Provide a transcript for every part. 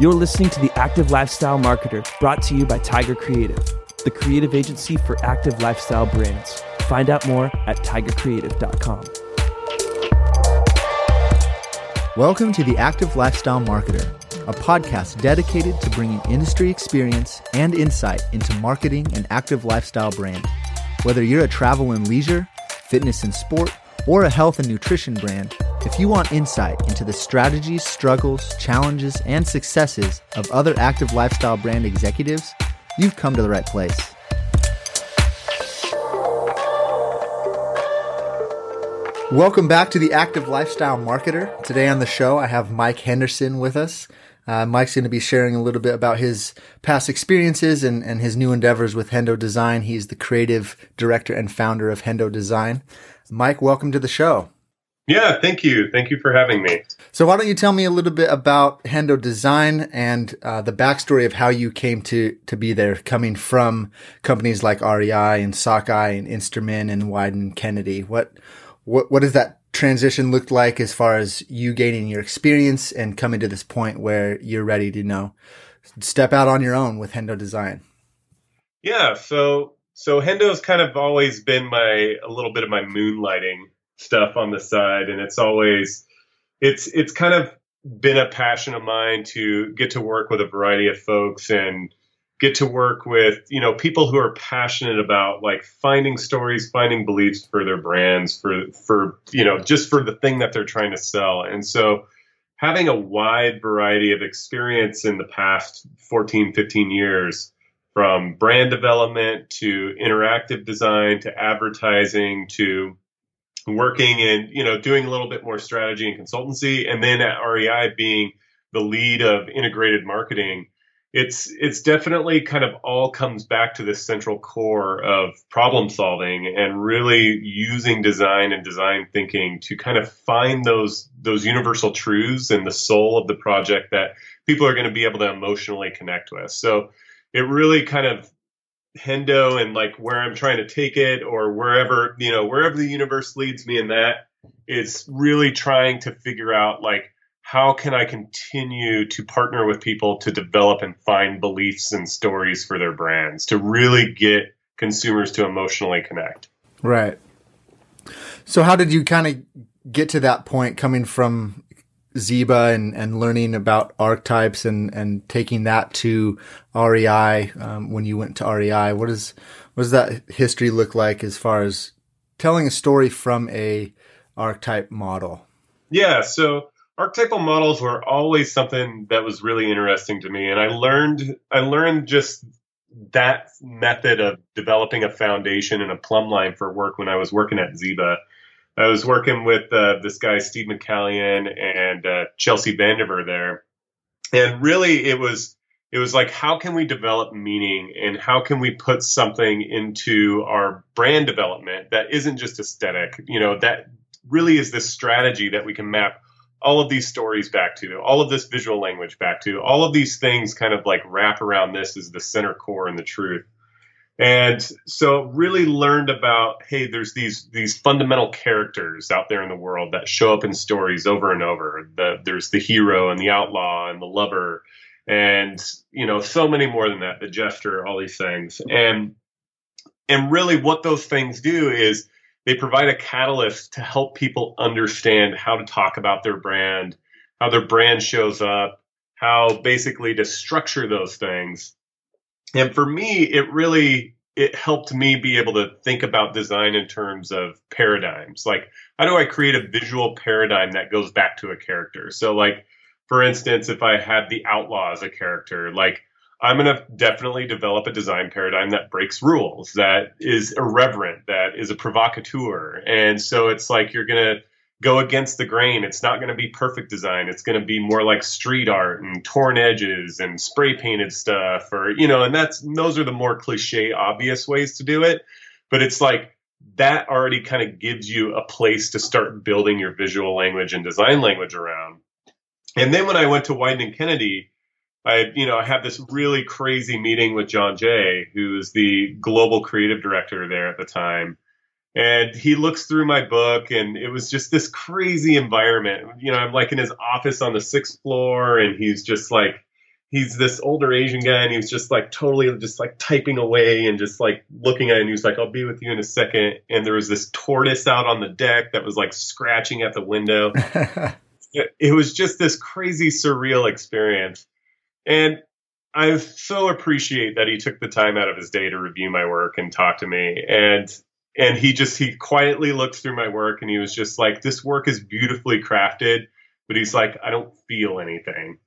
You're listening to The Active Lifestyle Marketer, brought to you by Tiger Creative, the creative agency for active lifestyle brands. Find out more at tigercreative.com. Welcome to The Active Lifestyle Marketer, a podcast dedicated to bringing industry experience and insight into marketing an active lifestyle brand. Whether you're a travel and leisure, fitness and sport, or a health and nutrition brand, if you want insight into the strategies, struggles, challenges, and successes of other active lifestyle brand executives, you've come to the right place. Welcome back to the Active Lifestyle Marketer. Today on the show, I have Mike Henderson with us. Uh, Mike's going to be sharing a little bit about his past experiences and, and his new endeavors with Hendo Design. He's the creative director and founder of Hendo Design. Mike, welcome to the show. Yeah, thank you. Thank you for having me. So, why don't you tell me a little bit about Hendo Design and uh, the backstory of how you came to to be there, coming from companies like REI and Sockeye and Instrument and Wieden Kennedy. What what what does that transition look like as far as you gaining your experience and coming to this point where you're ready to you know step out on your own with Hendo Design? Yeah, so so Hendo's kind of always been my a little bit of my moonlighting stuff on the side, and it's always it's it's kind of been a passion of mine to get to work with a variety of folks and get to work with you know people who are passionate about like finding stories finding beliefs for their brands for for you know just for the thing that they're trying to sell. And so having a wide variety of experience in the past 14 15 years from brand development to interactive design to advertising to working and you know doing a little bit more strategy and consultancy and then at REI being the lead of integrated marketing it's it's definitely kind of all comes back to this central core of problem solving and really using design and design thinking to kind of find those those universal truths and the soul of the project that people are going to be able to emotionally connect with. So it really kind of Hendo and like where I'm trying to take it or wherever, you know, wherever the universe leads me in that is really trying to figure out like how can I continue to partner with people to develop and find beliefs and stories for their brands to really get consumers to emotionally connect. Right. So how did you kind of get to that point coming from Ziba and, and learning about archetypes and, and taking that to REI um, when you went to REI. What is what does that history look like as far as telling a story from a archetype model? Yeah, so archetypal models were always something that was really interesting to me, and I learned I learned just that method of developing a foundation and a plumb line for work when I was working at Ziba I was working with uh, this guy Steve McCallion and uh, Chelsea Vandiver there, and really it was it was like how can we develop meaning and how can we put something into our brand development that isn't just aesthetic, you know, that really is this strategy that we can map all of these stories back to, all of this visual language back to, all of these things kind of like wrap around this as the center core and the truth. And so really learned about, hey, there's these these fundamental characters out there in the world that show up in stories over and over. The, there's the hero and the outlaw and the lover and you know, so many more than that, the jester, all these things. And and really what those things do is they provide a catalyst to help people understand how to talk about their brand, how their brand shows up, how basically to structure those things and for me, it really it helped me be able to think about design in terms of paradigms. Like, how do I create a visual paradigm that goes back to a character? So, like, for instance, if I had the outlaw as a character, like, I'm going to definitely develop a design paradigm that breaks rules, that is irreverent, that is a provocateur. And so it's like you're going to go against the grain. It's not going to be perfect design. It's going to be more like street art and torn edges and spray painted stuff or, you know, and that's, those are the more cliche, obvious ways to do it. But it's like that already kind of gives you a place to start building your visual language and design language around. And then when I went to Wieden and Kennedy, I, you know, I had this really crazy meeting with John Jay, who's the global creative director there at the time and he looks through my book and it was just this crazy environment you know i'm like in his office on the sixth floor and he's just like he's this older Asian guy, and he was just like totally just like typing away and just like looking at it. And he was like, "I'll be with you in a second. And there was this tortoise out on the deck that was like scratching at the window. it, it was just this crazy surreal experience, and I so appreciate that he took the time out of his day to review my work and talk to me. And and he just he quietly looked through my work and he was just like, "This work is beautifully crafted." But he's like, I don't feel anything.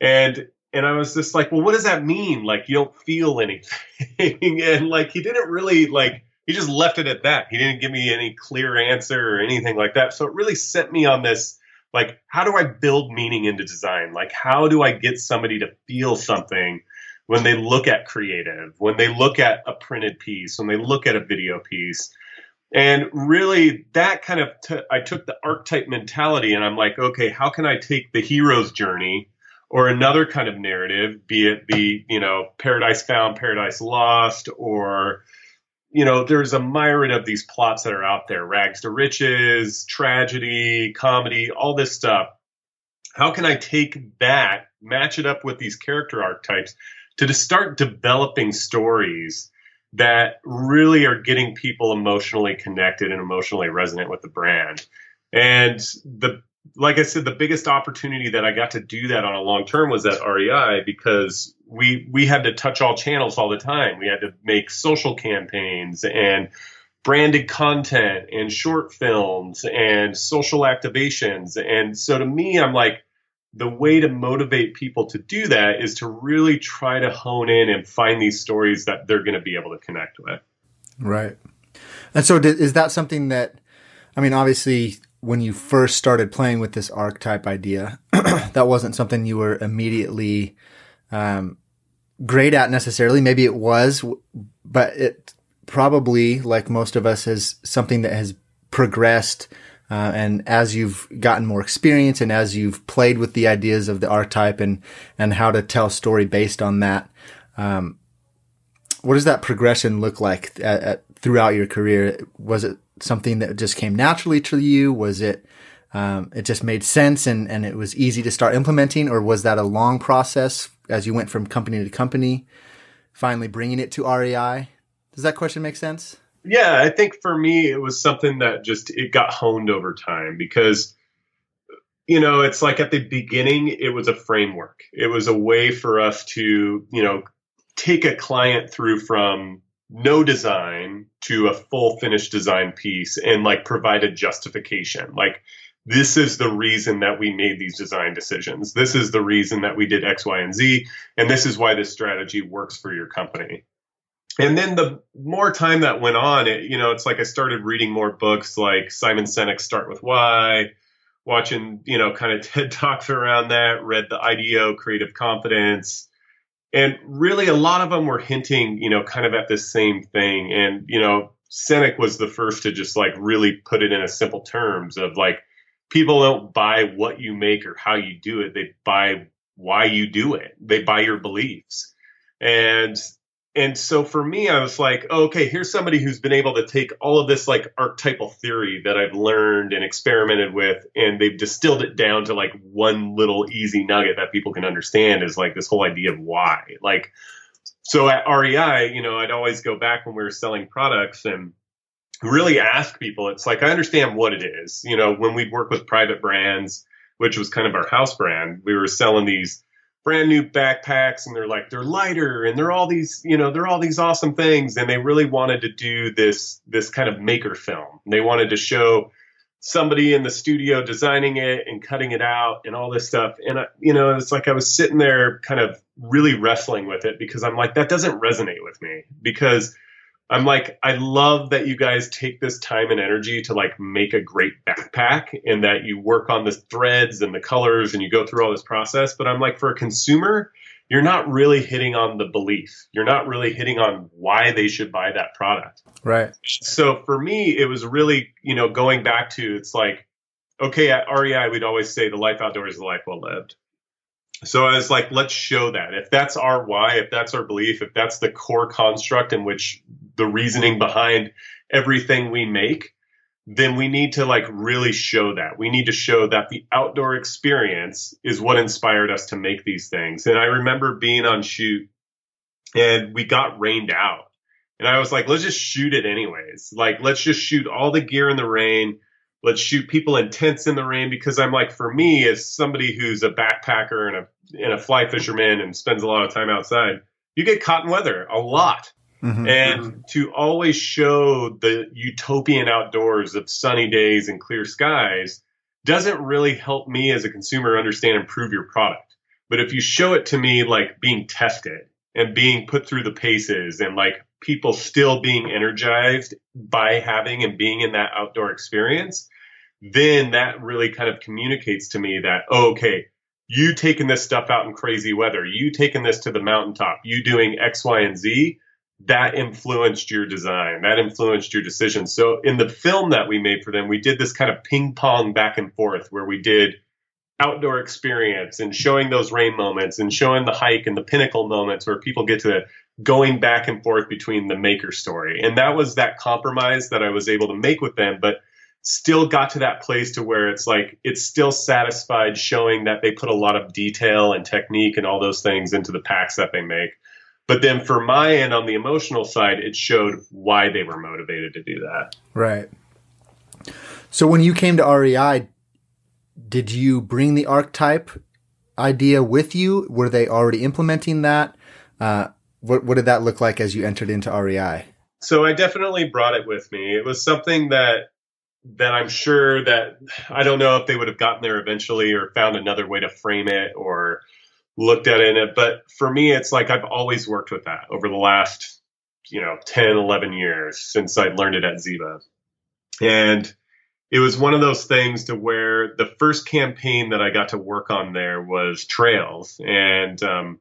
And and I was just like, well, what does that mean? Like, you don't feel anything. and like, he didn't really like, he just left it at that. He didn't give me any clear answer or anything like that. So it really set me on this, like, how do I build meaning into design? Like, how do I get somebody to feel something when they look at creative, when they look at a printed piece, when they look at a video piece? And really, that kind of, t- I took the archetype mentality and I'm like, okay, how can I take the hero's journey? or another kind of narrative, be it the, you know, Paradise Found, Paradise Lost, or, you know, there's a myriad of these plots that are out there rags to riches, tragedy, comedy, all this stuff. How can I take that, match it up with these character archetypes to start developing stories that really are getting people emotionally connected and emotionally resonant with the brand? And the like I said, the biggest opportunity that I got to do that on a long term was at REI because we we had to touch all channels all the time. We had to make social campaigns and branded content and short films and social activations. And so to me, I'm like, the way to motivate people to do that is to really try to hone in and find these stories that they're going to be able to connect with. Right. And so, is that something that, I mean, obviously, when you first started playing with this archetype idea, that wasn't something you were immediately um, great at necessarily. Maybe it was, but it probably, like most of us, is something that has progressed. Uh, and as you've gotten more experience and as you've played with the ideas of the archetype and, and how to tell story based on that, um, what does that progression look like at, at, throughout your career? Was it something that just came naturally to you? Was it um, it just made sense and, and it was easy to start implementing, or was that a long process as you went from company to company, finally bringing it to REI? Does that question make sense? Yeah, I think for me it was something that just it got honed over time because you know, it's like at the beginning it was a framework. It was a way for us to, you know, take a client through from no design to a full finished design piece and like provide a justification. Like, this is the reason that we made these design decisions. This is the reason that we did X, Y, and Z. And this is why this strategy works for your company. And then the more time that went on, it, you know, it's like I started reading more books like Simon Sinek's Start with Why, watching, you know, kind of TED Talks around that, read the IDEO Creative Confidence, and really, a lot of them were hinting, you know, kind of at the same thing. And, you know, Sinek was the first to just like really put it in a simple terms of like, people don't buy what you make or how you do it. They buy why you do it. They buy your beliefs. And and so for me, I was like, oh, okay, here's somebody who's been able to take all of this like archetypal theory that I've learned and experimented with, and they've distilled it down to like one little easy nugget that people can understand is like this whole idea of why. Like, so at REI, you know, I'd always go back when we were selling products and really ask people, it's like, I understand what it is. You know, when we'd work with private brands, which was kind of our house brand, we were selling these brand new backpacks and they're like they're lighter and they're all these you know they're all these awesome things and they really wanted to do this this kind of maker film. They wanted to show somebody in the studio designing it and cutting it out and all this stuff. And I, you know it's like i was sitting there kind of really wrestling with it because i'm like that doesn't resonate with me because I'm like, I love that you guys take this time and energy to like make a great backpack and that you work on the threads and the colors and you go through all this process. But I'm like, for a consumer, you're not really hitting on the belief. You're not really hitting on why they should buy that product. Right. So for me, it was really, you know, going back to it's like, okay, at REI, we'd always say the life outdoors is the life well lived. So I was like, let's show that. If that's our why, if that's our belief, if that's the core construct in which the reasoning behind everything we make, then we need to like really show that. We need to show that the outdoor experience is what inspired us to make these things. And I remember being on shoot and we got rained out. And I was like, let's just shoot it anyways. Like, let's just shoot all the gear in the rain. Let's shoot people in tents in the rain because I'm like, for me, as somebody who's a backpacker and a and a fly fisherman and spends a lot of time outside, you get caught in weather a lot. Mm-hmm. And to always show the utopian outdoors of sunny days and clear skies doesn't really help me as a consumer understand and prove your product. But if you show it to me like being tested and being put through the paces and like people still being energized by having and being in that outdoor experience, then that really kind of communicates to me that, oh, okay, you taking this stuff out in crazy weather, you taking this to the mountaintop, you doing X, Y, and Z, that influenced your design, that influenced your decision. So in the film that we made for them, we did this kind of ping pong back and forth where we did outdoor experience and showing those rain moments and showing the hike and the pinnacle moments where people get to going back and forth between the maker story. And that was that compromise that I was able to make with them, but still got to that place to where it's like it's still satisfied showing that they put a lot of detail and technique and all those things into the packs that they make but then for my end on the emotional side, it showed why they were motivated to do that. Right. So when you came to REI, did you bring the archetype idea with you? Were they already implementing that? Uh, what, what did that look like as you entered into REI? So I definitely brought it with me. It was something that that I'm sure that I don't know if they would have gotten there eventually or found another way to frame it or looked at in it. But for me, it's like I've always worked with that over the last, you know, 10, 11 years since I learned it at Ziba. And it was one of those things to where the first campaign that I got to work on there was Trails. And um,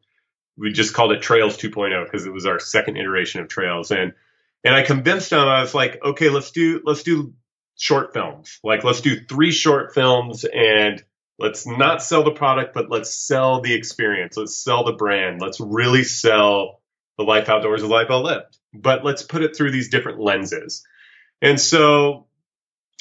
we just called it Trails 2.0 because it was our second iteration of Trails. And and I convinced them, I was like, okay, let's do let's do short films. Like let's do three short films and Let's not sell the product, but let's sell the experience. Let's sell the brand. Let's really sell the life outdoors of life well lived. But let's put it through these different lenses. And so,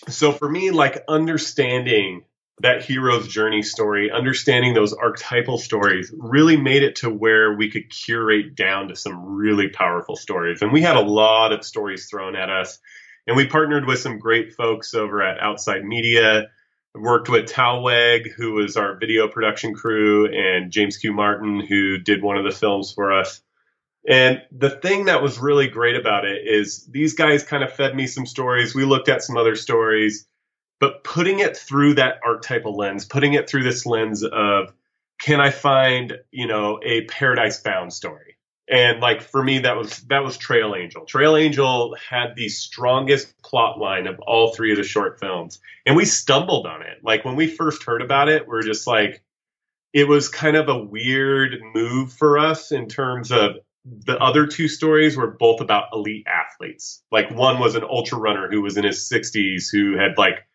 so for me, like understanding that hero's journey story, understanding those archetypal stories really made it to where we could curate down to some really powerful stories. And we had a lot of stories thrown at us. And we partnered with some great folks over at Outside Media worked with Talweg, who was our video production crew, and James Q. Martin, who did one of the films for us. And the thing that was really great about it is these guys kind of fed me some stories. We looked at some other stories, but putting it through that archetypal lens, putting it through this lens of, can I find, you know, a paradise bound story? And like for me that was that was trail angel. Trail angel had the strongest plot line of all three of the short films. And we stumbled on it. Like when we first heard about it we're just like it was kind of a weird move for us in terms of the other two stories were both about elite athletes. Like one was an ultra runner who was in his 60s who had like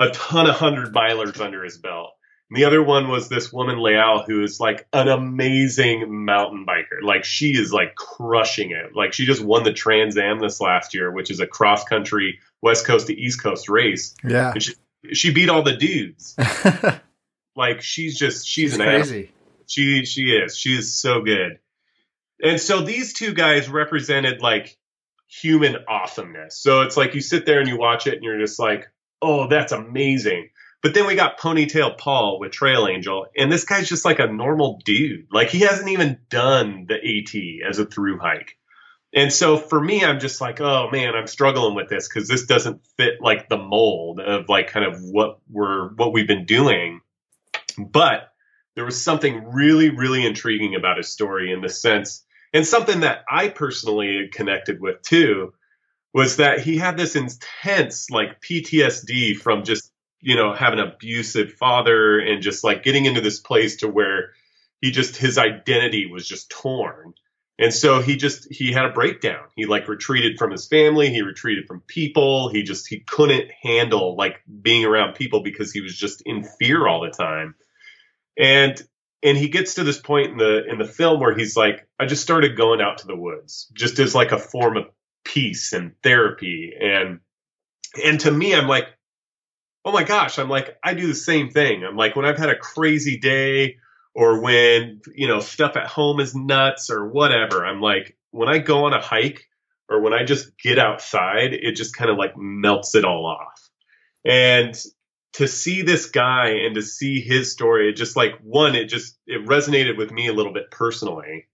a ton of hundred milers under his belt and the other one was this woman, Lael, who is like an amazing mountain biker. Like she is like crushing it. Like she just won the Trans Am this last year, which is a cross country West Coast to East Coast race. Yeah. She, she, beat all the dudes. like she's just she's, she's an crazy. She she is. She is so good. And so these two guys represented like human awesomeness. So it's like you sit there and you watch it and you're just like, oh, that's amazing. But then we got Ponytail Paul with Trail Angel, and this guy's just like a normal dude. Like he hasn't even done the AT as a through hike. And so for me, I'm just like, oh man, I'm struggling with this because this doesn't fit like the mold of like kind of what we're what we've been doing. But there was something really, really intriguing about his story in the sense, and something that I personally connected with too, was that he had this intense like PTSD from just you know, have an abusive father and just like getting into this place to where he just his identity was just torn. And so he just he had a breakdown. He like retreated from his family, he retreated from people. He just he couldn't handle like being around people because he was just in fear all the time. And and he gets to this point in the in the film where he's like I just started going out to the woods just as like a form of peace and therapy and And to me, I'm like, oh my gosh, I'm like, I do the same thing. I'm like, when I've had a crazy day or when, you know, stuff at home is nuts or whatever, I'm like, when I go on a hike or when I just get outside, it just kind of like melts it all off. And to see this guy and to see his story, it just like one, it just it resonated with me a little bit personally.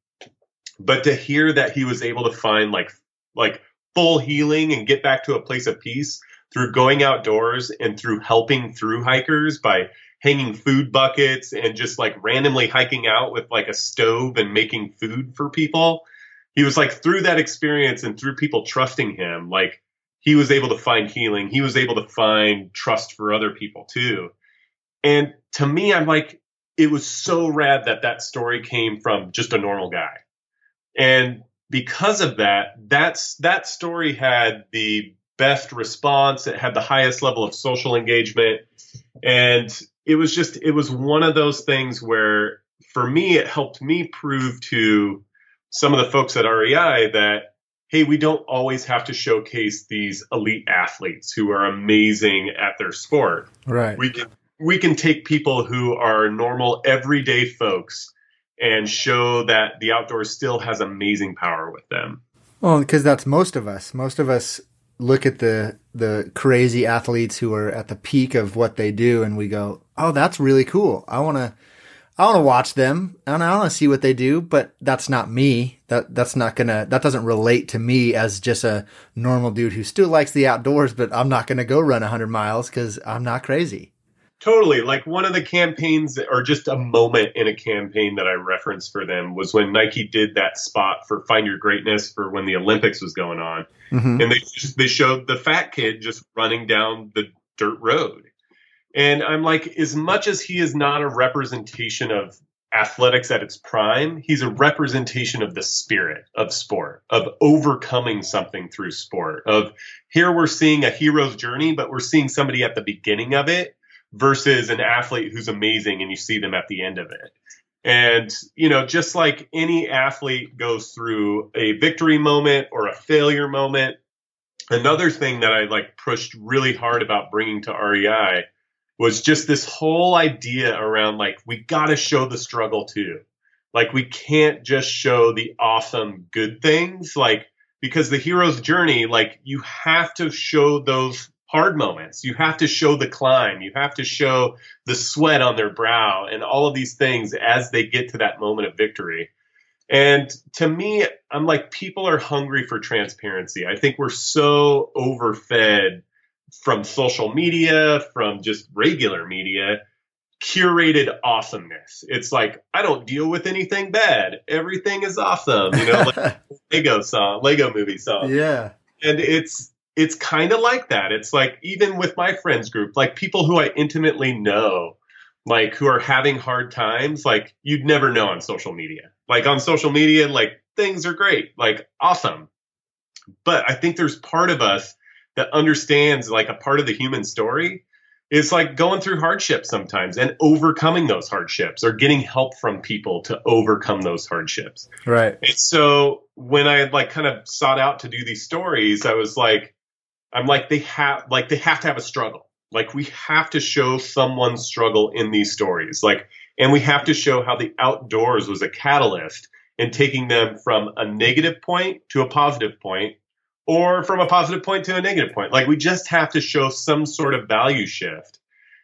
But to hear that he was able to find like like full healing and get back to a place of peace through going outdoors and through helping through hikers by hanging food buckets and just like randomly hiking out with like a stove and making food for people. He was like through that experience and through people trusting him, like he was able to find healing. He was able to find trust for other people too. And to me, I'm like, it was so rad that that story came from just a normal guy. And because of that, that's that story had the best response. It had the highest level of social engagement. And it was just, it was one of those things where for me, it helped me prove to some of the folks at REI that hey, we don't always have to showcase these elite athletes who are amazing at their sport. Right. We can we can take people who are normal everyday folks and show that the outdoors still has amazing power with them. Well, because that's most of us. Most of us look at the the crazy athletes who are at the peak of what they do and we go, "Oh, that's really cool. I want to I want to watch them and I want to see what they do, but that's not me. That that's not gonna that doesn't relate to me as just a normal dude who still likes the outdoors, but I'm not gonna go run hundred miles because I'm not crazy. Totally. Like one of the campaigns or just a moment in a campaign that I referenced for them was when Nike did that spot for Find Your Greatness for when the Olympics was going on. Mm-hmm. And they just, they showed the fat kid just running down the dirt road and I'm like, as much as he is not a representation of athletics at its prime, he's a representation of the spirit of sport, of overcoming something through sport. Of here we're seeing a hero's journey, but we're seeing somebody at the beginning of it versus an athlete who's amazing and you see them at the end of it. And, you know, just like any athlete goes through a victory moment or a failure moment, another thing that I like pushed really hard about bringing to REI was just this whole idea around like we got to show the struggle too. Like we can't just show the awesome good things like because the hero's journey like you have to show those hard moments. You have to show the climb. You have to show the sweat on their brow and all of these things as they get to that moment of victory. And to me, I'm like, people are hungry for transparency. I think we're so overfed from social media, from just regular media, curated awesomeness. It's like I don't deal with anything bad. Everything is awesome. You know, like Lego song, Lego movie song. Yeah. And it's it's kind of like that. It's like even with my friends group, like people who I intimately know, like who are having hard times, like you'd never know on social media. Like on social media, like things are great, like awesome. But I think there's part of us that understands like a part of the human story is like going through hardships sometimes and overcoming those hardships or getting help from people to overcome those hardships. Right. And so when I like kind of sought out to do these stories, I was like, I'm like, they have, like, they have to have a struggle. Like, we have to show someone's struggle in these stories. Like, and we have to show how the outdoors was a catalyst in taking them from a negative point to a positive point or from a positive point to a negative point. Like we just have to show some sort of value shift.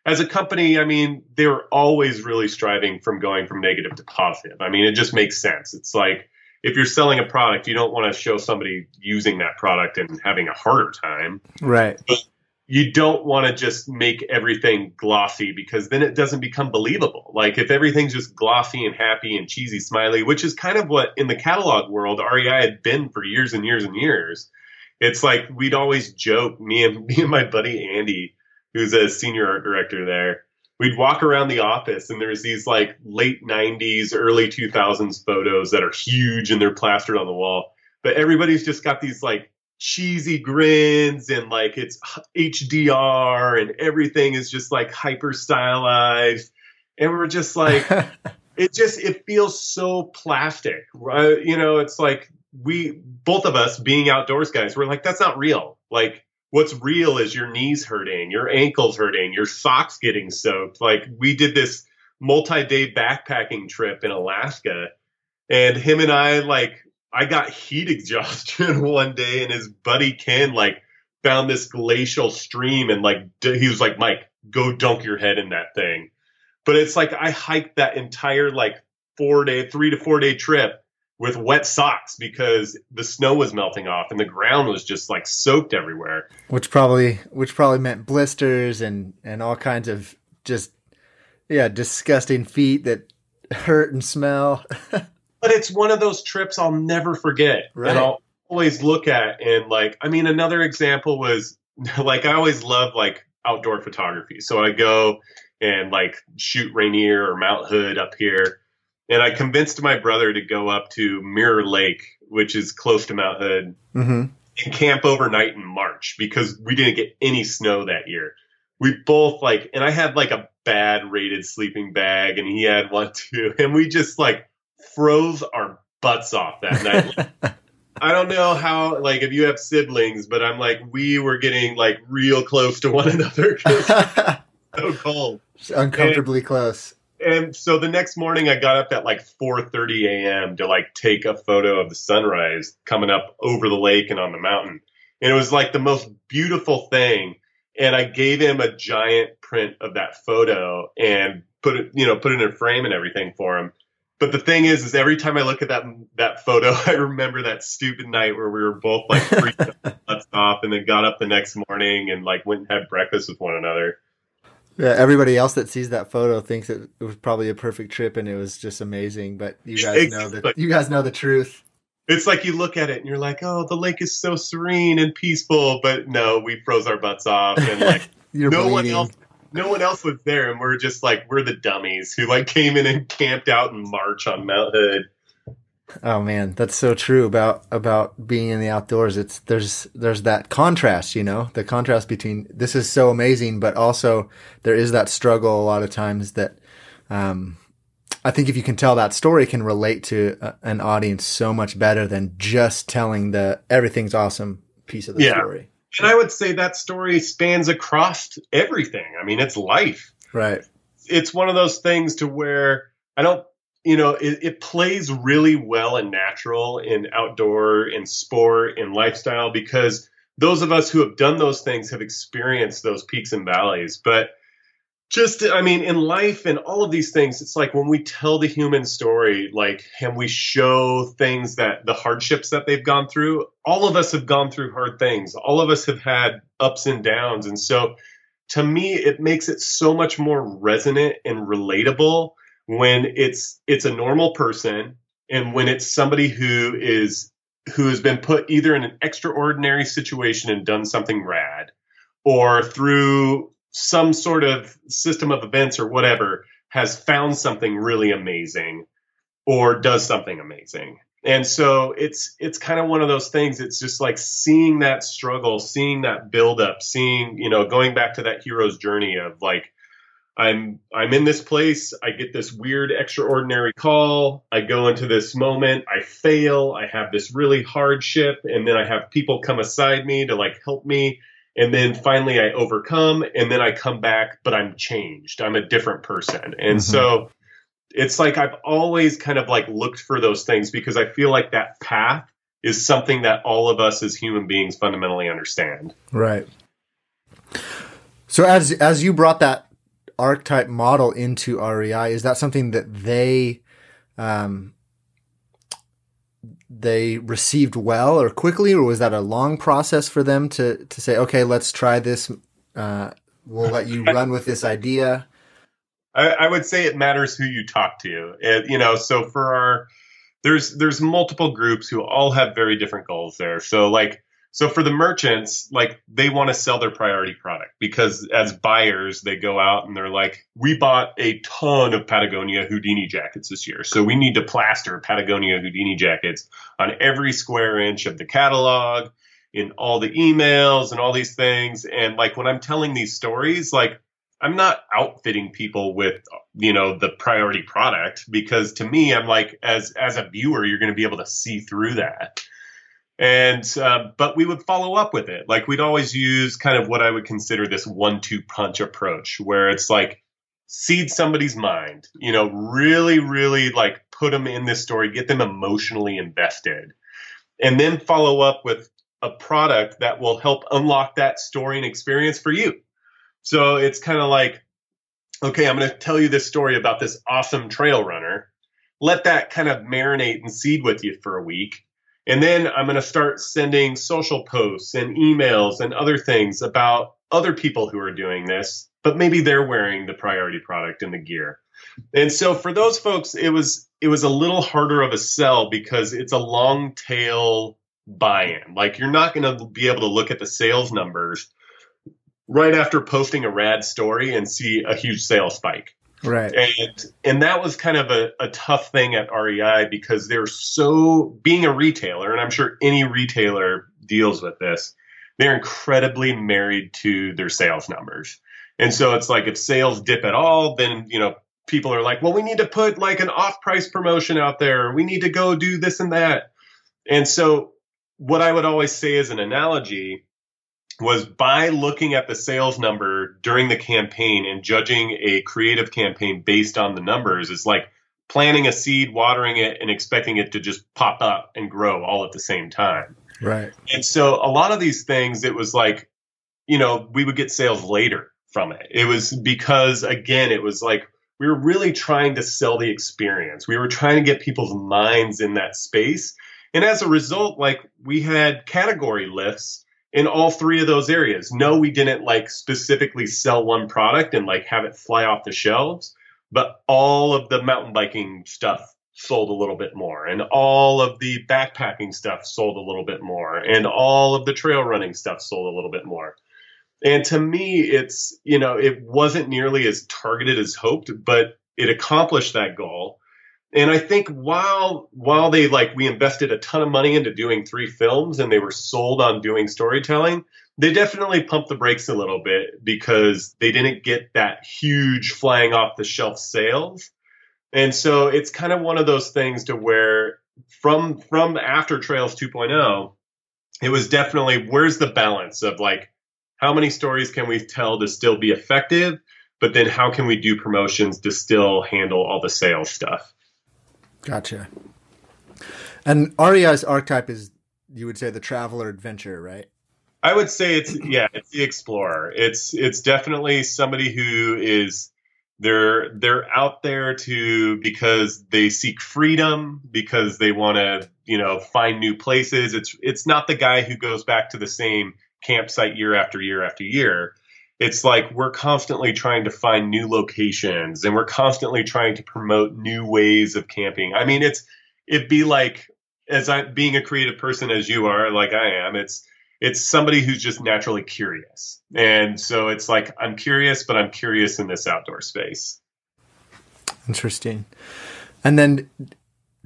As a company, I mean, they're always really striving from going from negative to positive. I mean, it just makes sense. It's like if you're selling a product, you don't want to show somebody using that product and having a harder time. Right. But you don't want to just make everything glossy because then it doesn't become believable. Like if everything's just glossy and happy and cheesy smiley, which is kind of what in the catalog world REI had been for years and years and years it's like we'd always joke me and me and my buddy Andy, who's a senior art director there. We'd walk around the office and there's these like late 90s, early 2000s photos that are huge and they're plastered on the wall. But everybody's just got these like cheesy grins and like it's HDR and everything is just like hyper stylized. And we're just like, it just, it feels so plastic, right? You know, it's like we both of us being outdoors guys we're like that's not real like what's real is your knees hurting, your ankles hurting, your socks getting soaked. Like we did this multi-day backpacking trip in Alaska and him and I like I got heat exhaustion one day and his buddy Ken like found this glacial stream and like he was like Mike go dunk your head in that thing. But it's like I hiked that entire like 4 day 3 to 4 day trip with wet socks because the snow was melting off and the ground was just like soaked everywhere. Which probably which probably meant blisters and and all kinds of just yeah, disgusting feet that hurt and smell. but it's one of those trips I'll never forget. Right. And I'll always look at and like I mean another example was like I always love like outdoor photography. So I go and like shoot Rainier or Mount Hood up here and I convinced my brother to go up to Mirror Lake, which is close to Mount Hood, mm-hmm. and camp overnight in March because we didn't get any snow that year. We both like, and I had like a bad rated sleeping bag, and he had one too, and we just like froze our butts off that night. I don't know how, like, if you have siblings, but I'm like, we were getting like real close to one another so cold, uncomfortably and, close and so the next morning I got up at like 4:30 a.m. to like take a photo of the sunrise coming up over the lake and on the mountain. And it was like the most beautiful thing. And I gave him a giant print of that photo and put it, you know, put it in a frame and everything for him. But the thing is, is every time I look at that that photo, I remember that stupid night where we were both like freaking off, and then got up the next morning and like went and had breakfast with one another. Yeah, everybody else that sees that photo thinks it was probably a perfect trip and it was just amazing. But you guys know that you guys know the truth. It's like you look at it and you're like, "Oh, the lake is so serene and peaceful," but no, we froze our butts off and like no bleeding. one else, no one else was there, and we're just like we're the dummies who like came in and camped out in March on Mount Hood. Oh man, that's so true about about being in the outdoors. It's there's there's that contrast, you know, the contrast between this is so amazing, but also there is that struggle a lot of times that um, I think if you can tell that story can relate to a, an audience so much better than just telling the everything's awesome piece of the yeah. story. And I would say that story spans across everything. I mean, it's life. Right. It's one of those things to where I don't you know, it, it, plays really well and natural in outdoor, in sport, in lifestyle, because those of us who have done those things have experienced those peaks and valleys. But just, I mean, in life and all of these things, it's like when we tell the human story, like, and we show things that the hardships that they've gone through, all of us have gone through hard things. All of us have had ups and downs. And so to me, it makes it so much more resonant and relatable when it's it's a normal person and when it's somebody who is who has been put either in an extraordinary situation and done something rad or through some sort of system of events or whatever has found something really amazing or does something amazing. And so it's it's kind of one of those things. It's just like seeing that struggle seeing that build up seeing you know going back to that hero's journey of like I'm I'm in this place. I get this weird extraordinary call. I go into this moment. I fail. I have this really hardship, and then I have people come aside me to like help me. And then finally I overcome, and then I come back, but I'm changed. I'm a different person. And mm-hmm. so it's like I've always kind of like looked for those things because I feel like that path is something that all of us as human beings fundamentally understand. Right. So as as you brought that archetype model into REI? Is that something that they um, they received well or quickly, or was that a long process for them to to say, okay, let's try this? Uh, we'll let you run with this idea. I, I, would say it matters who you talk to. It, you know, so for our there's there's multiple groups who all have very different goals there. So like so for the merchants, like they want to sell their priority product because as buyers, they go out and they're like, we bought a ton of Patagonia Houdini jackets this year. So we need to plaster Patagonia Houdini jackets on every square inch of the catalog, in all the emails and all these things. And like when I'm telling these stories, like I'm not outfitting people with, you know, the priority product because to me, I'm like, as, as a viewer, you're going to be able to see through that And uh, but we would follow up with it. Like we'd always use kind of what I would consider this one-two punch approach, where it's like seed somebody's mind, you know, really, really like put them in this story, get them emotionally invested, and then follow up with a product that will help unlock that story and experience for you. So it's kind of like, okay, I'm going to tell you this story about this awesome trail runner. Let that kind of marinate and seed with you for a week. And then I'm going to start sending social posts and emails and other things about other people who are doing this, but maybe they're wearing the priority product and the gear. And so for those folks, it was it was a little harder of a sell because it's a long tail buy-in. Like you're not going to be able to look at the sales numbers right after posting a rad story and see a huge sales spike. Right. And and that was kind of a, a tough thing at REI because they're so being a retailer, and I'm sure any retailer deals with this, they're incredibly married to their sales numbers. And so it's like if sales dip at all, then you know people are like, well, we need to put like an off-price promotion out there. We need to go do this and that. And so what I would always say as an analogy was by looking at the sales number during the campaign and judging a creative campaign based on the numbers is like planting a seed, watering it, and expecting it to just pop up and grow all at the same time. Right. And so a lot of these things, it was like, you know, we would get sales later from it. It was because, again, it was like we were really trying to sell the experience. We were trying to get people's minds in that space. And as a result, like we had category lifts in all three of those areas. No, we didn't like specifically sell one product and like have it fly off the shelves, but all of the mountain biking stuff sold a little bit more and all of the backpacking stuff sold a little bit more and all of the trail running stuff sold a little bit more. And to me, it's, you know, it wasn't nearly as targeted as hoped, but it accomplished that goal and I think while while they like we invested a ton of money into doing three films and they were sold on doing storytelling, they definitely pumped the brakes a little bit because they didn't get that huge flying off the shelf sales. And so it's kind of one of those things to where from from after Trails 2.0, it was definitely where's the balance of like how many stories can we tell to still be effective, but then how can we do promotions to still handle all the sales stuff? Gotcha. And REI's archetype is, you would say, the traveler adventure, right? I would say it's yeah, it's the explorer. It's it's definitely somebody who is they're they're out there to because they seek freedom because they want to you know find new places. It's it's not the guy who goes back to the same campsite year after year after year it's like we're constantly trying to find new locations and we're constantly trying to promote new ways of camping. I mean, it's it'd be like as I being a creative person as you are, like I am, it's it's somebody who's just naturally curious. And so it's like I'm curious, but I'm curious in this outdoor space. Interesting. And then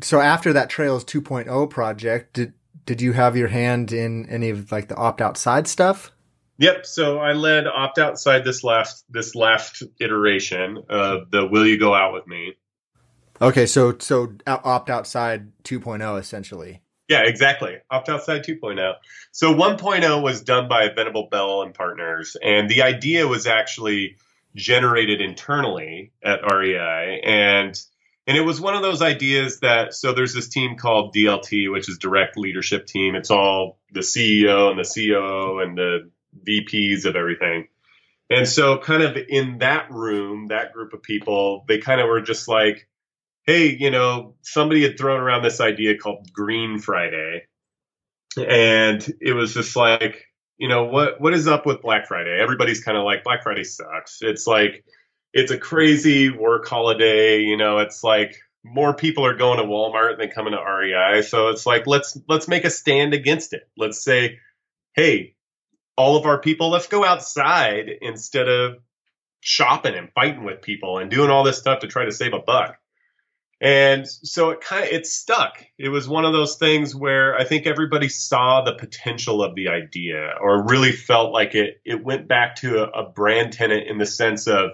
so after that Trails 2.0 project, did did you have your hand in any of like the opt outside stuff? Yep. So I led opt outside this last this last iteration of the Will You Go Out with Me. Okay, so so opt outside 2.0 essentially. Yeah, exactly. Opt outside 2.0. So 1.0 was done by Venable Bell and partners, and the idea was actually generated internally at REI, and and it was one of those ideas that so there's this team called DLT, which is Direct Leadership Team. It's all the CEO and the COO and the VPs of everything. And so, kind of in that room, that group of people, they kind of were just like, hey, you know, somebody had thrown around this idea called Green Friday. And it was just like, you know, what what is up with Black Friday? Everybody's kind of like, Black Friday sucks. It's like, it's a crazy work holiday. You know, it's like more people are going to Walmart than coming to REI. So it's like, let's let's make a stand against it. Let's say, hey, all of our people, let's go outside instead of shopping and fighting with people and doing all this stuff to try to save a buck. And so it kind of it stuck. It was one of those things where I think everybody saw the potential of the idea or really felt like it it went back to a, a brand tenant in the sense of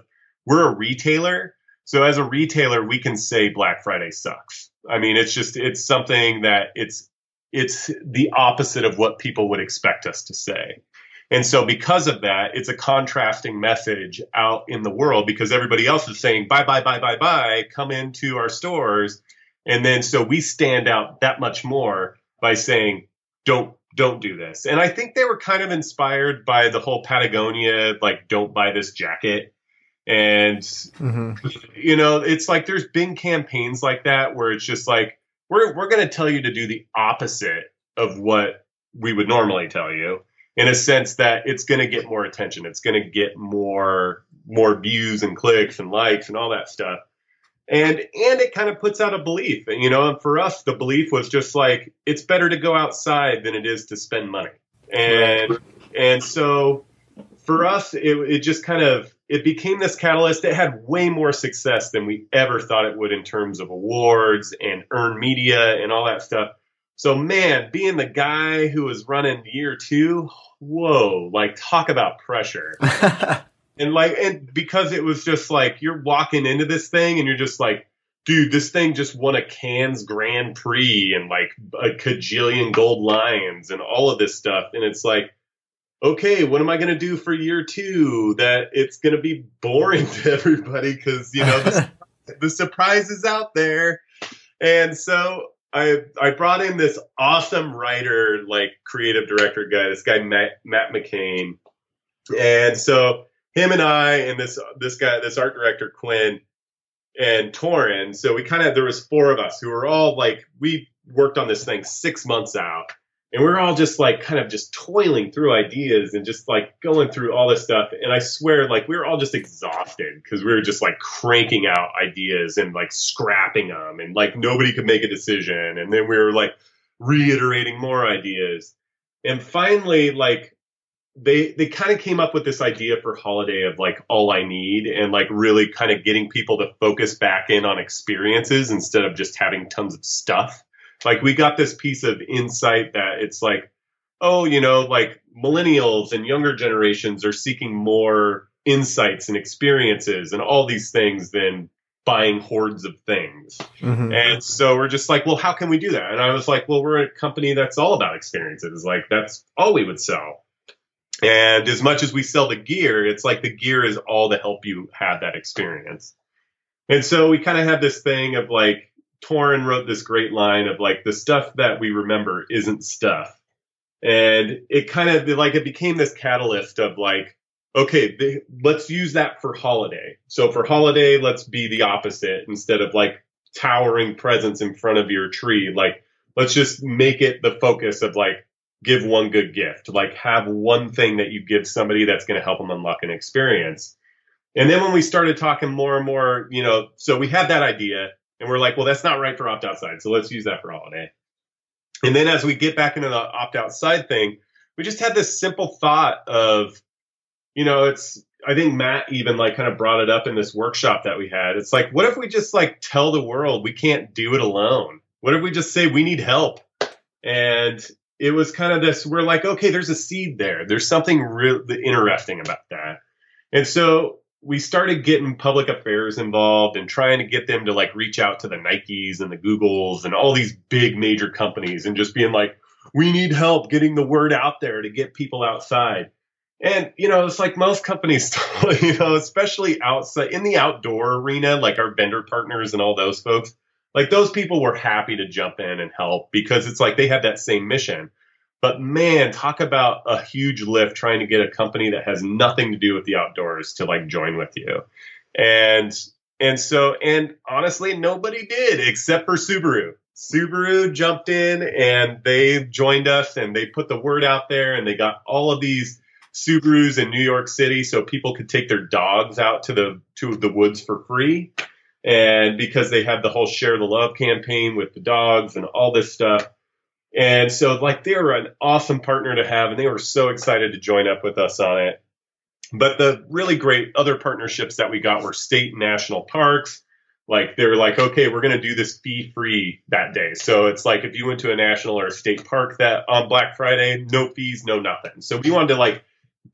we're a retailer. So as a retailer, we can say Black Friday sucks. I mean, it's just it's something that it's it's the opposite of what people would expect us to say. And so, because of that, it's a contrasting message out in the world because everybody else is saying, buy, buy, buy, buy, buy, come into our stores. And then, so we stand out that much more by saying, don't, don't do this. And I think they were kind of inspired by the whole Patagonia, like, don't buy this jacket. And, mm-hmm. you know, it's like there's been campaigns like that where it's just like, we're, we're going to tell you to do the opposite of what we would normally tell you in a sense that it's going to get more attention. It's going to get more more views and clicks and likes and all that stuff. And and it kind of puts out a belief. And you know, and for us the belief was just like it's better to go outside than it is to spend money. And and so for us it, it just kind of it became this catalyst that had way more success than we ever thought it would in terms of awards and earned media and all that stuff. So man, being the guy who was running year two, whoa, like talk about pressure. and like, and because it was just like you're walking into this thing and you're just like, dude, this thing just won a Cannes Grand Prix and like a cajillion gold lions and all of this stuff. And it's like, okay, what am I going to do for year two? That it's going to be boring to everybody because, you know, the, the surprise is out there. And so I I brought in this awesome writer, like creative director guy, this guy Matt, Matt McCain, and so him and I and this this guy, this art director Quinn and Torin. So we kind of there was four of us who were all like we worked on this thing six months out, and we are all just like kind of just toiling through ideas and just like going through all this stuff. And i swear like we were all just exhausted because we were just like cranking out ideas and like scrapping them and like nobody could make a decision. And then we were like reiterating more ideas. And finally like they they kind of came up with this idea for holiday of like all i need and like really kind of getting people to focus back in on experiences instead of just having tons of stuff like we got this piece of insight that it's like, oh, you know, like millennials and younger generations are seeking more insights and experiences and all these things than buying hordes of things. Mm-hmm. And so we're just like, well, how can we do that? And I was like, well, we're a company that's all about experiences. Like that's all we would sell. And as much as we sell the gear, it's like the gear is all to help you have that experience. And so we kind of have this thing of like, Torin wrote this great line of like the stuff that we remember isn't stuff. And it kind of like it became this catalyst of like, okay, the, let's use that for holiday. So for holiday, let's be the opposite instead of like towering presents in front of your tree. Like, let's just make it the focus of like, give one good gift, like have one thing that you give somebody that's going to help them unlock an experience. And then when we started talking more and more, you know, so we had that idea and we're like, well, that's not right for opt outside. So let's use that for holiday. And then as we get back into the opt outside thing, we just had this simple thought of, you know, it's, I think Matt even like kind of brought it up in this workshop that we had. It's like, what if we just like tell the world we can't do it alone? What if we just say we need help? And it was kind of this, we're like, okay, there's a seed there. There's something really interesting about that. And so we started getting public affairs involved and trying to get them to like reach out to the Nikes and the Googles and all these big major companies and just being like, we need help getting the word out there to get people outside. And, you know, it's like most companies, you know, especially outside in the outdoor arena, like our vendor partners and all those folks, like those people were happy to jump in and help because it's like they have that same mission. But man, talk about a huge lift trying to get a company that has nothing to do with the outdoors to like join with you. And and so and honestly, nobody did except for Subaru. Subaru jumped in and they joined us and they put the word out there and they got all of these Subarus in New York City so people could take their dogs out to the to the woods for free. And because they had the whole share the love campaign with the dogs and all this stuff. And so, like, they were an awesome partner to have, and they were so excited to join up with us on it. But the really great other partnerships that we got were state and national parks. Like, they were like, okay, we're going to do this fee free that day. So it's like if you went to a national or a state park that on Black Friday, no fees, no nothing. So we wanted to like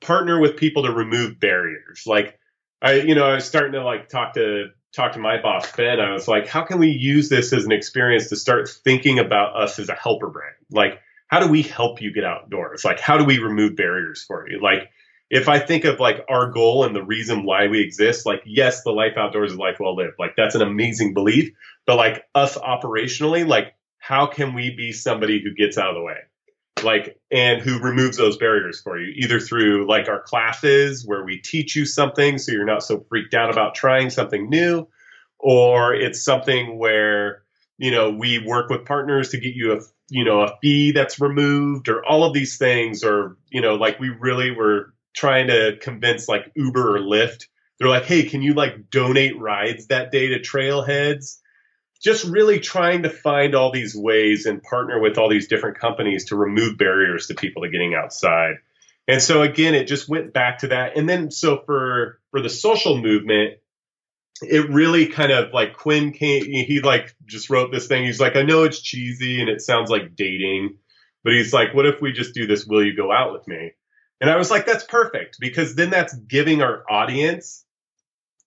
partner with people to remove barriers. Like, I, you know, I was starting to like talk to talked to my boss Ben, I was like, how can we use this as an experience to start thinking about us as a helper brand? Like, how do we help you get outdoors? Like, how do we remove barriers for you? Like, if I think of like our goal and the reason why we exist, like, yes, the life outdoors is life well lived. Like, that's an amazing belief. But like us operationally, like, how can we be somebody who gets out of the way? Like, and who removes those barriers for you, either through like our classes where we teach you something so you're not so freaked out about trying something new, or it's something where, you know, we work with partners to get you a, you know, a fee that's removed or all of these things, or, you know, like we really were trying to convince like Uber or Lyft. They're like, hey, can you like donate rides that day to trailheads? Just really trying to find all these ways and partner with all these different companies to remove barriers to people to getting outside. And so again, it just went back to that. And then so for for the social movement, it really kind of like Quinn came he like just wrote this thing. He's like, I know it's cheesy and it sounds like dating, but he's like, what if we just do this? Will you go out with me? And I was like, that's perfect because then that's giving our audience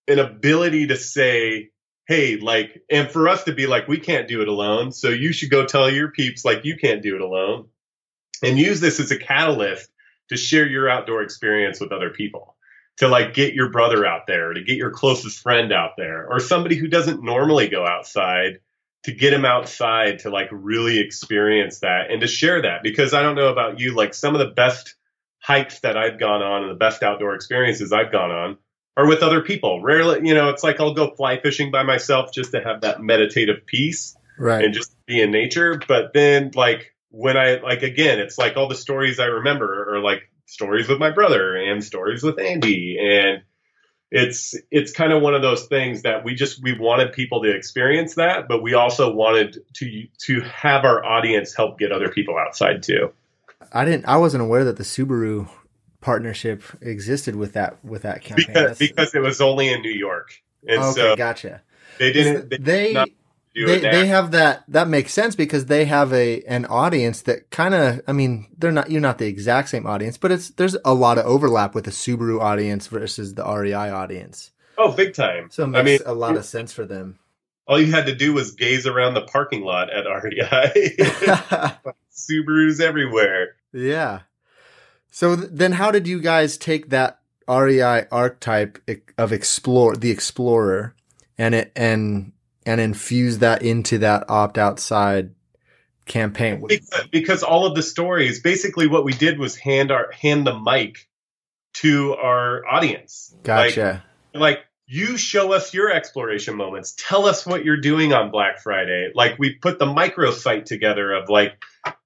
an ability to say, hey, like, and for us to be like, we can't do it alone. So you should go tell your peeps, like, you can't do it alone. And use this as a catalyst to share your outdoor experience with other people. To like get your brother out there, to get your closest friend out there, or somebody who doesn't normally go outside, to get him outside to like really experience that and to share that. Because I don't know about you, like some of the best hikes that I've gone on and the best outdoor experiences I've gone on or with other people. Rarely, you know, it's like I'll go fly fishing by myself just to have that meditative peace right. and just be in nature. But then, like, when I, like, again, it's like all the stories I remember are like stories with my brother and stories with Andy. And it's, it's kind of one of those things that we just, we wanted people to experience that, but we also wanted to, to have our audience help get other people outside too. I didn't, I wasn't aware that the Subaru partnership existed with that with that campaign because, because it was only in New York. And okay, so gotcha. They didn't. They they, they, they, have that. That makes sense because they have a an audience that kind of. I mean, they're not. You're not the exact same audience, but it's there's a lot of overlap with the Subaru audience versus the REI audience. Oh, big time! So it makes I mean, a lot of sense for them. All you had to do was gaze around the parking lot at REI. Subarus everywhere. Yeah. So th- then, how did you guys take that REI archetype of explore the explorer and it and and infuse that into that opt outside campaign? Because, because all of the stories, basically, what we did was hand our hand the mic to our audience. Gotcha. Like, like you show us your exploration moments. Tell us what you're doing on Black Friday. Like we put the micro site together of like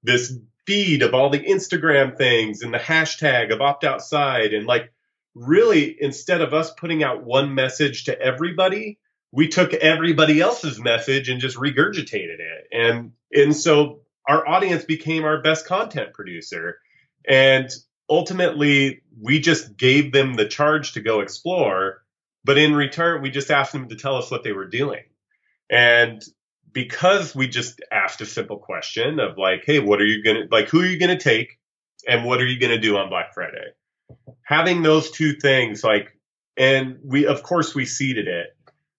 this feed of all the Instagram things and the hashtag of opt outside. And like, really, instead of us putting out one message to everybody, we took everybody else's message and just regurgitated it. And, and so our audience became our best content producer. And ultimately, we just gave them the charge to go explore. But in return, we just asked them to tell us what they were doing. And because we just asked a simple question of like, hey, what are you going to, like, who are you going to take and what are you going to do on Black Friday? Having those two things, like, and we, of course, we seeded it.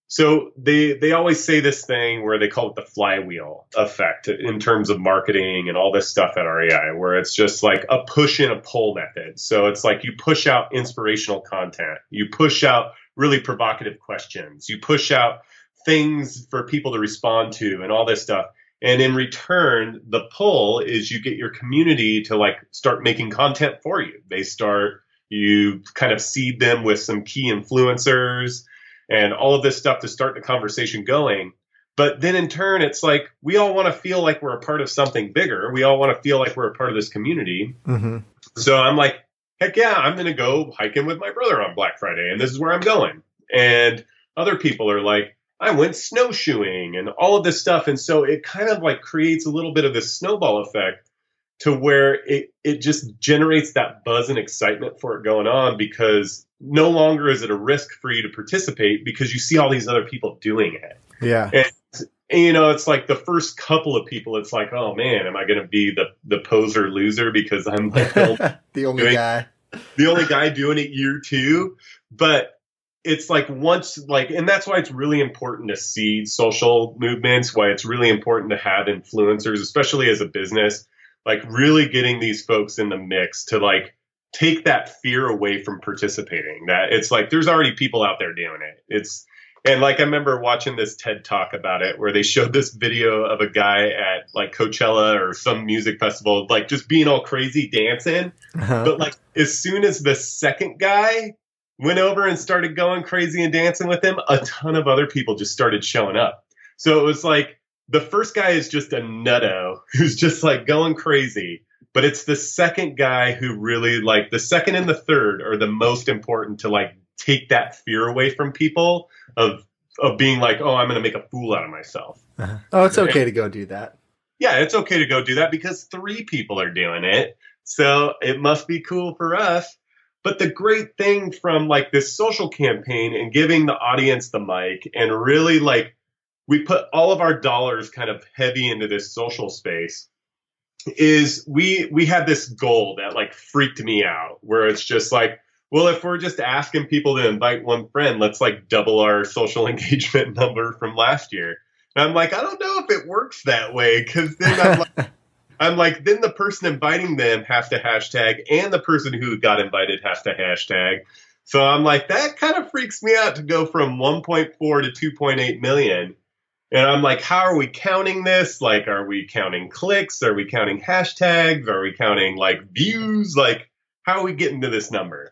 So they, they always say this thing where they call it the flywheel effect in terms of marketing and all this stuff at REI, where it's just like a push and a pull method. So it's like you push out inspirational content, you push out really provocative questions, you push out things for people to respond to and all this stuff. And in return, the pull is you get your community to like start making content for you. They start, you kind of seed them with some key influencers and all of this stuff to start the conversation going. But then in turn, it's like we all want to feel like we're a part of something bigger. We all want to feel like we're a part of this community. Mm-hmm. So I'm like, heck yeah, I'm going to go hiking with my brother on Black Friday, and this is where I'm going. And other people are like, I went snowshoeing and all of this stuff. And so it kind of like creates a little bit of this snowball effect to where it, it just generates that buzz and excitement for it going on because no longer is it a risk for you to participate because you see all these other people doing it. Yeah. And, and you know, it's like the first couple of people, it's like, oh man, am I going to be the, the poser loser because I'm like the the only guy, the only guy doing it year two. But it's like once like and that's why it's really important to seed social movements why it's really important to have influencers especially as a business like really getting these folks in the mix to like take that fear away from participating that it's like there's already people out there doing it it's and like I remember watching this TED talk about it where they showed this video of a guy at like Coachella or some music festival, like just being all crazy dancing. Uh-huh. But like as soon as the second guy went over and started going crazy and dancing with him, a ton of other people just started showing up. So it was like the first guy is just a nutto who's just like going crazy. But it's the second guy who really like the second and the third are the most important to like take that fear away from people of of being like, oh, I'm going to make a fool out of myself. Uh-huh. Oh, it's okay to go do that. Yeah, it's okay to go do that because three people are doing it. So it must be cool for us. But the great thing from like this social campaign and giving the audience the mic and really like we put all of our dollars kind of heavy into this social space is we we had this goal that like freaked me out where it's just like well, if we're just asking people to invite one friend, let's like double our social engagement number from last year. And I'm like, I don't know if it works that way because then I'm like, I'm like, then the person inviting them has to hashtag, and the person who got invited has to hashtag. So I'm like, that kind of freaks me out to go from 1.4 to 2.8 million. And I'm like, how are we counting this? Like, are we counting clicks? Are we counting hashtags? Are we counting like views? Like, how are we getting to this number?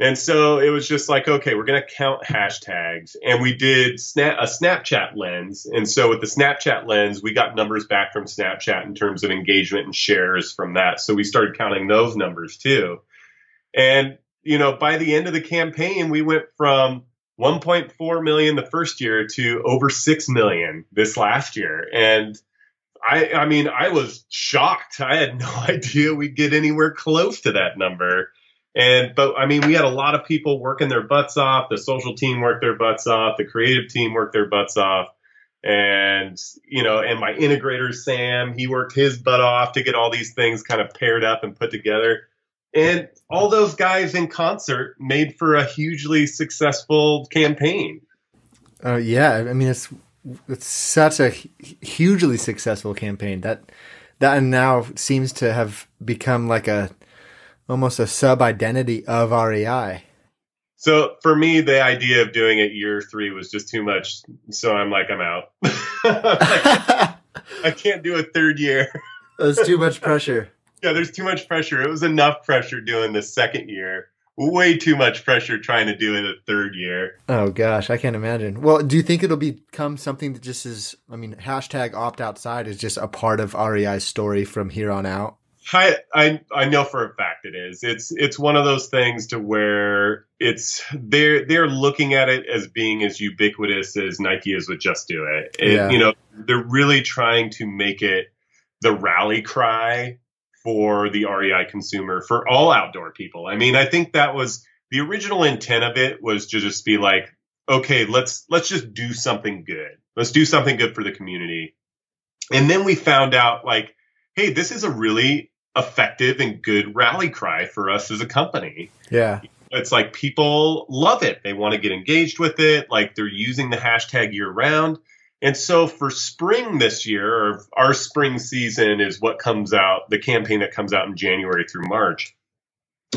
And so it was just like, okay, we're going to count hashtags. And we did snap, a Snapchat lens. And so with the Snapchat lens, we got numbers back from Snapchat in terms of engagement and shares from that. So we started counting those numbers too. And, you know, by the end of the campaign, we went from 1.4 million the first year to over 6 million this last year. And I, I mean, I was shocked. I had no idea we'd get anywhere close to that number. And but I mean, we had a lot of people working their butts off. The social team worked their butts off. The creative team worked their butts off. And you know, and my integrator Sam, he worked his butt off to get all these things kind of paired up and put together. And all those guys in concert made for a hugely successful campaign. Uh, yeah, I mean it's it's such a hugely successful campaign that that now seems to have become like a almost a sub identity of REI. So for me, the idea of doing it year three was just too much. So I'm like, I'm out. I can't do a third year. There's too much pressure. yeah, there's too much pressure. It was enough pressure doing the second year. Way too much pressure trying to do it a third year. Oh gosh, I can't imagine. Well, do you think it'll become something that just is? I mean, hashtag opt outside is just a part of REI's story from here on out. I, I I know for a fact it is. It's it's one of those things to where it's they're they're looking at it as being as ubiquitous as Nike is with Just Do It. it yeah. You know, they're really trying to make it the rally cry for the REI consumer for all outdoor people. I mean, I think that was the original intent of it was to just be like, okay, let's let's just do something good. Let's do something good for the community. And then we found out like hey, this is a really effective and good rally cry for us as a company. Yeah. It's like people love it. They want to get engaged with it. Like they're using the hashtag year round. And so for spring this year, our spring season is what comes out, the campaign that comes out in January through March,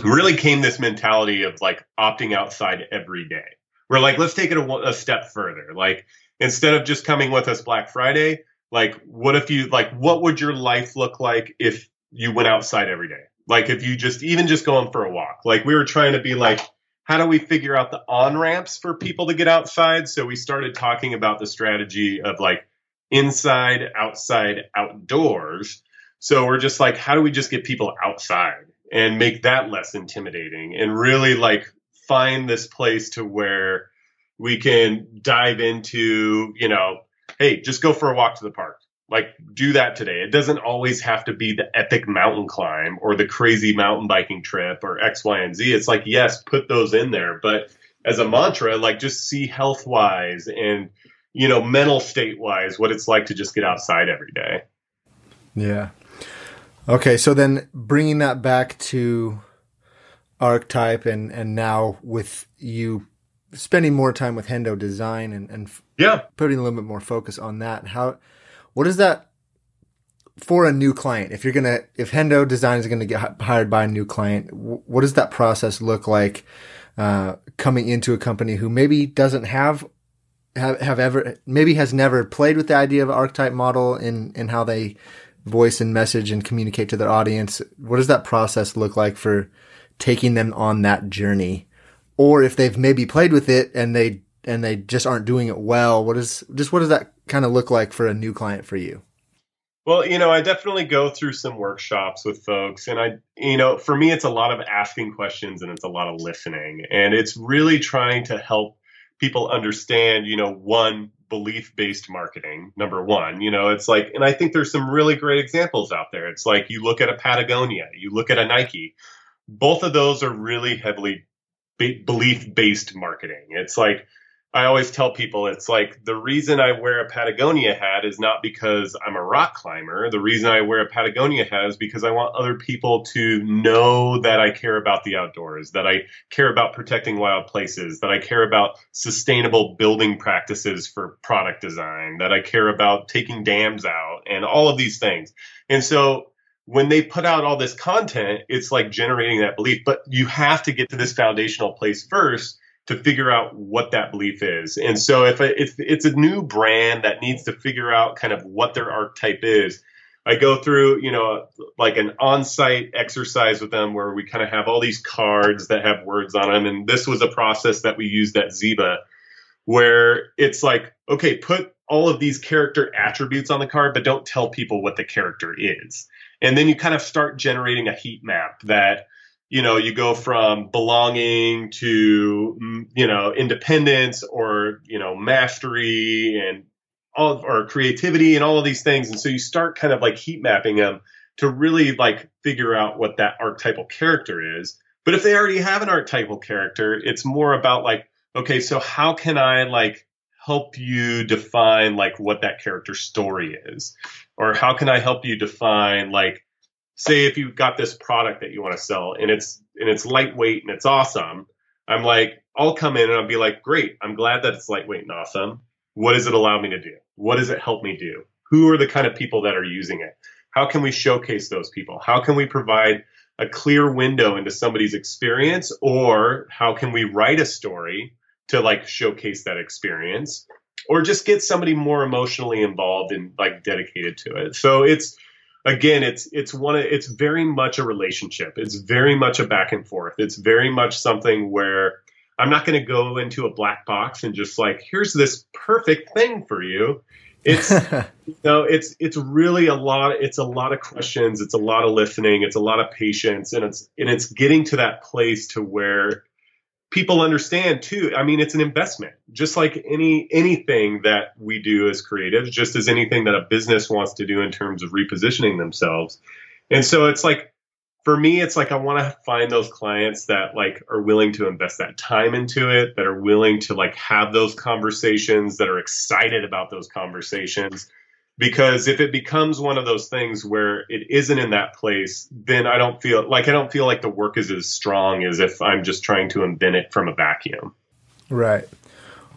really came this mentality of like opting outside every day. We're like, let's take it a, a step further. Like instead of just coming with us Black Friday, like what if you like what would your life look like if you went outside every day. Like if you just even just going for a walk. Like we were trying to be like, how do we figure out the on ramps for people to get outside? So we started talking about the strategy of like inside, outside, outdoors. So we're just like, how do we just get people outside and make that less intimidating and really like find this place to where we can dive into, you know, hey, just go for a walk to the park like do that today. It doesn't always have to be the epic mountain climb or the crazy mountain biking trip or X, Y, and Z. It's like, yes, put those in there. But as a mantra, like just see health wise and, you know, mental state wise what it's like to just get outside every day. Yeah. Okay. So then bringing that back to archetype and, and now with you spending more time with Hendo Design and, and yeah, putting a little bit more focus on that. How, what is that for a new client? If you're gonna, if Hendo Design is gonna get hired by a new client, what does that process look like? Uh, coming into a company who maybe doesn't have have, have ever maybe has never played with the idea of archetype model in in how they voice and message and communicate to their audience. What does that process look like for taking them on that journey? Or if they've maybe played with it and they and they just aren't doing it well, what is just what does that kind of look like for a new client for you? Well, you know, I definitely go through some workshops with folks, and I, you know, for me, it's a lot of asking questions and it's a lot of listening, and it's really trying to help people understand, you know, one belief based marketing, number one. You know, it's like, and I think there's some really great examples out there. It's like you look at a Patagonia, you look at a Nike, both of those are really heavily belief based marketing. It's like, I always tell people it's like the reason I wear a Patagonia hat is not because I'm a rock climber. The reason I wear a Patagonia hat is because I want other people to know that I care about the outdoors, that I care about protecting wild places, that I care about sustainable building practices for product design, that I care about taking dams out and all of these things. And so when they put out all this content, it's like generating that belief, but you have to get to this foundational place first to figure out what that belief is. And so if, if it's a new brand that needs to figure out kind of what their archetype is, I go through, you know, like an on-site exercise with them where we kind of have all these cards that have words on them. And this was a process that we used at Ziba where it's like, okay, put all of these character attributes on the card, but don't tell people what the character is. And then you kind of start generating a heat map that you know, you go from belonging to, mm, you know, independence or, you know, mastery and all, or creativity and all of these things. And so you start kind of like heat mapping them to really like figure out what that archetypal character is. But if they already have an archetypal character, it's more about like, okay, so how can I like help you define like what that character story is? Or how can I help you define like, say if you've got this product that you want to sell and it's and it's lightweight and it's awesome, I'm like, I'll come in and I'll be like, great, I'm glad that it's lightweight and awesome. What does it allow me to do? What does it help me do? Who are the kind of people that are using it? How can we showcase those people? How can we provide a clear window into somebody's experience or how can we write a story to like showcase that experience or just get somebody more emotionally involved and like dedicated to it. So it's again it's it's one of, it's very much a relationship. It's very much a back and forth. It's very much something where i'm not going to go into a black box and just like here's this perfect thing for you. It's you know it's it's really a lot it's a lot of questions it's a lot of listening it's a lot of patience and it's and it's getting to that place to where people understand too i mean it's an investment. Just like any anything that we do as creatives just as anything that a business wants to do in terms of repositioning themselves. And so it's like for me it's like i want to find those clients that like are willing to invest that time into it that are willing to like have those conversations that are excited about those conversations because if it becomes one of those things where it isn't in that place then i don't feel like i don't feel like the work is as strong as if i'm just trying to invent it from a vacuum. Right.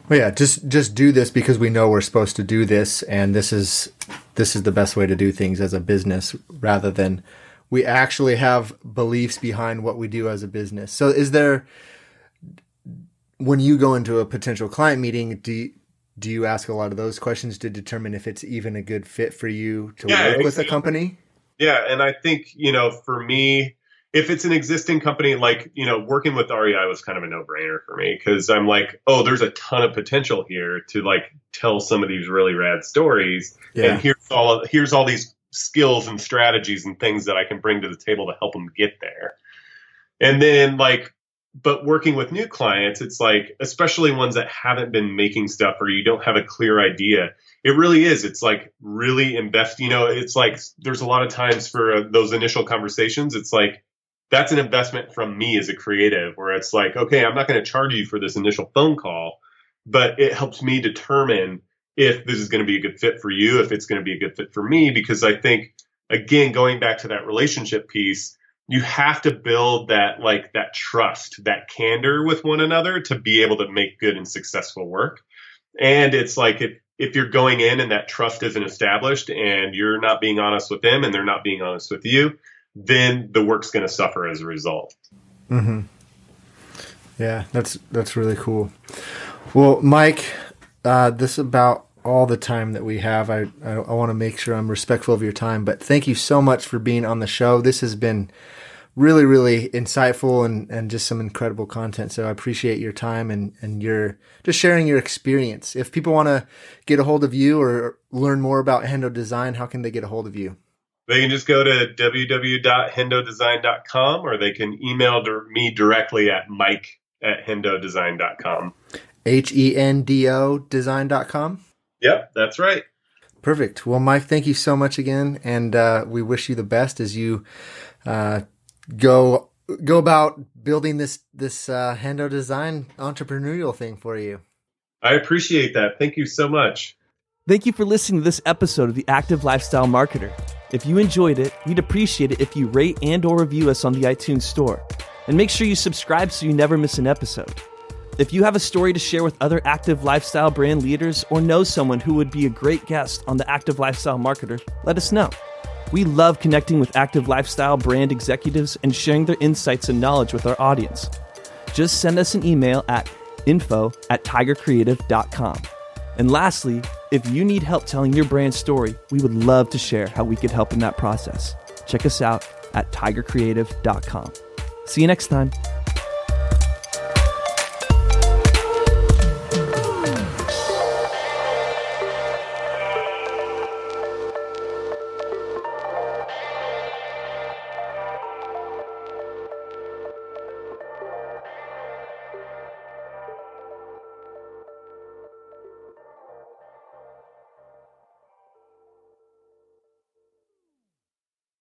Well yeah just just do this because we know we're supposed to do this and this is this is the best way to do things as a business rather than we actually have beliefs behind what we do as a business. So is there when you go into a potential client meeting do you, do you ask a lot of those questions to determine if it's even a good fit for you to yeah, work with a company? Yeah, and I think you know, for me, if it's an existing company, like you know, working with REI was kind of a no-brainer for me because I'm like, oh, there's a ton of potential here to like tell some of these really rad stories, yeah. and here's all of, here's all these skills and strategies and things that I can bring to the table to help them get there. And then like but working with new clients, it's like, especially ones that haven't been making stuff or you don't have a clear idea, it really is. It's like really invest. You know, it's like there's a lot of times for uh, those initial conversations, it's like that's an investment from me as a creative, where it's like, okay, I'm not going to charge you for this initial phone call, but it helps me determine if this is going to be a good fit for you, if it's going to be a good fit for me, because I think, again, going back to that relationship piece, you have to build that like that trust, that candor with one another to be able to make good and successful work. And it's like if if you're going in and that trust isn't established and you're not being honest with them and they're not being honest with you, then the work's going to suffer as a result. Mm-hmm. Yeah, that's that's really cool. Well, Mike, uh, this about all the time that we have. I, I, I want to make sure I'm respectful of your time, but thank you so much for being on the show. This has been really, really insightful and, and just some incredible content. So I appreciate your time and, and your just sharing your experience. If people want to get a hold of you or learn more about Hendo Design, how can they get a hold of you? They can just go to www.hendodesign.com or they can email me directly at mike at hendodesign.com. H E N D O design.com? Yep, that's right. Perfect. Well, Mike, thank you so much again. And uh, we wish you the best as you uh, go go about building this this uh, Hendo design entrepreneurial thing for you. I appreciate that. Thank you so much. Thank you for listening to this episode of the Active Lifestyle Marketer. If you enjoyed it, we'd appreciate it if you rate and or review us on the iTunes Store. And make sure you subscribe so you never miss an episode. If you have a story to share with other active lifestyle brand leaders or know someone who would be a great guest on the Active Lifestyle Marketer, let us know. We love connecting with active lifestyle brand executives and sharing their insights and knowledge with our audience. Just send us an email at info at tigercreative.com. And lastly, if you need help telling your brand story, we would love to share how we could help in that process. Check us out at tigercreative.com. See you next time.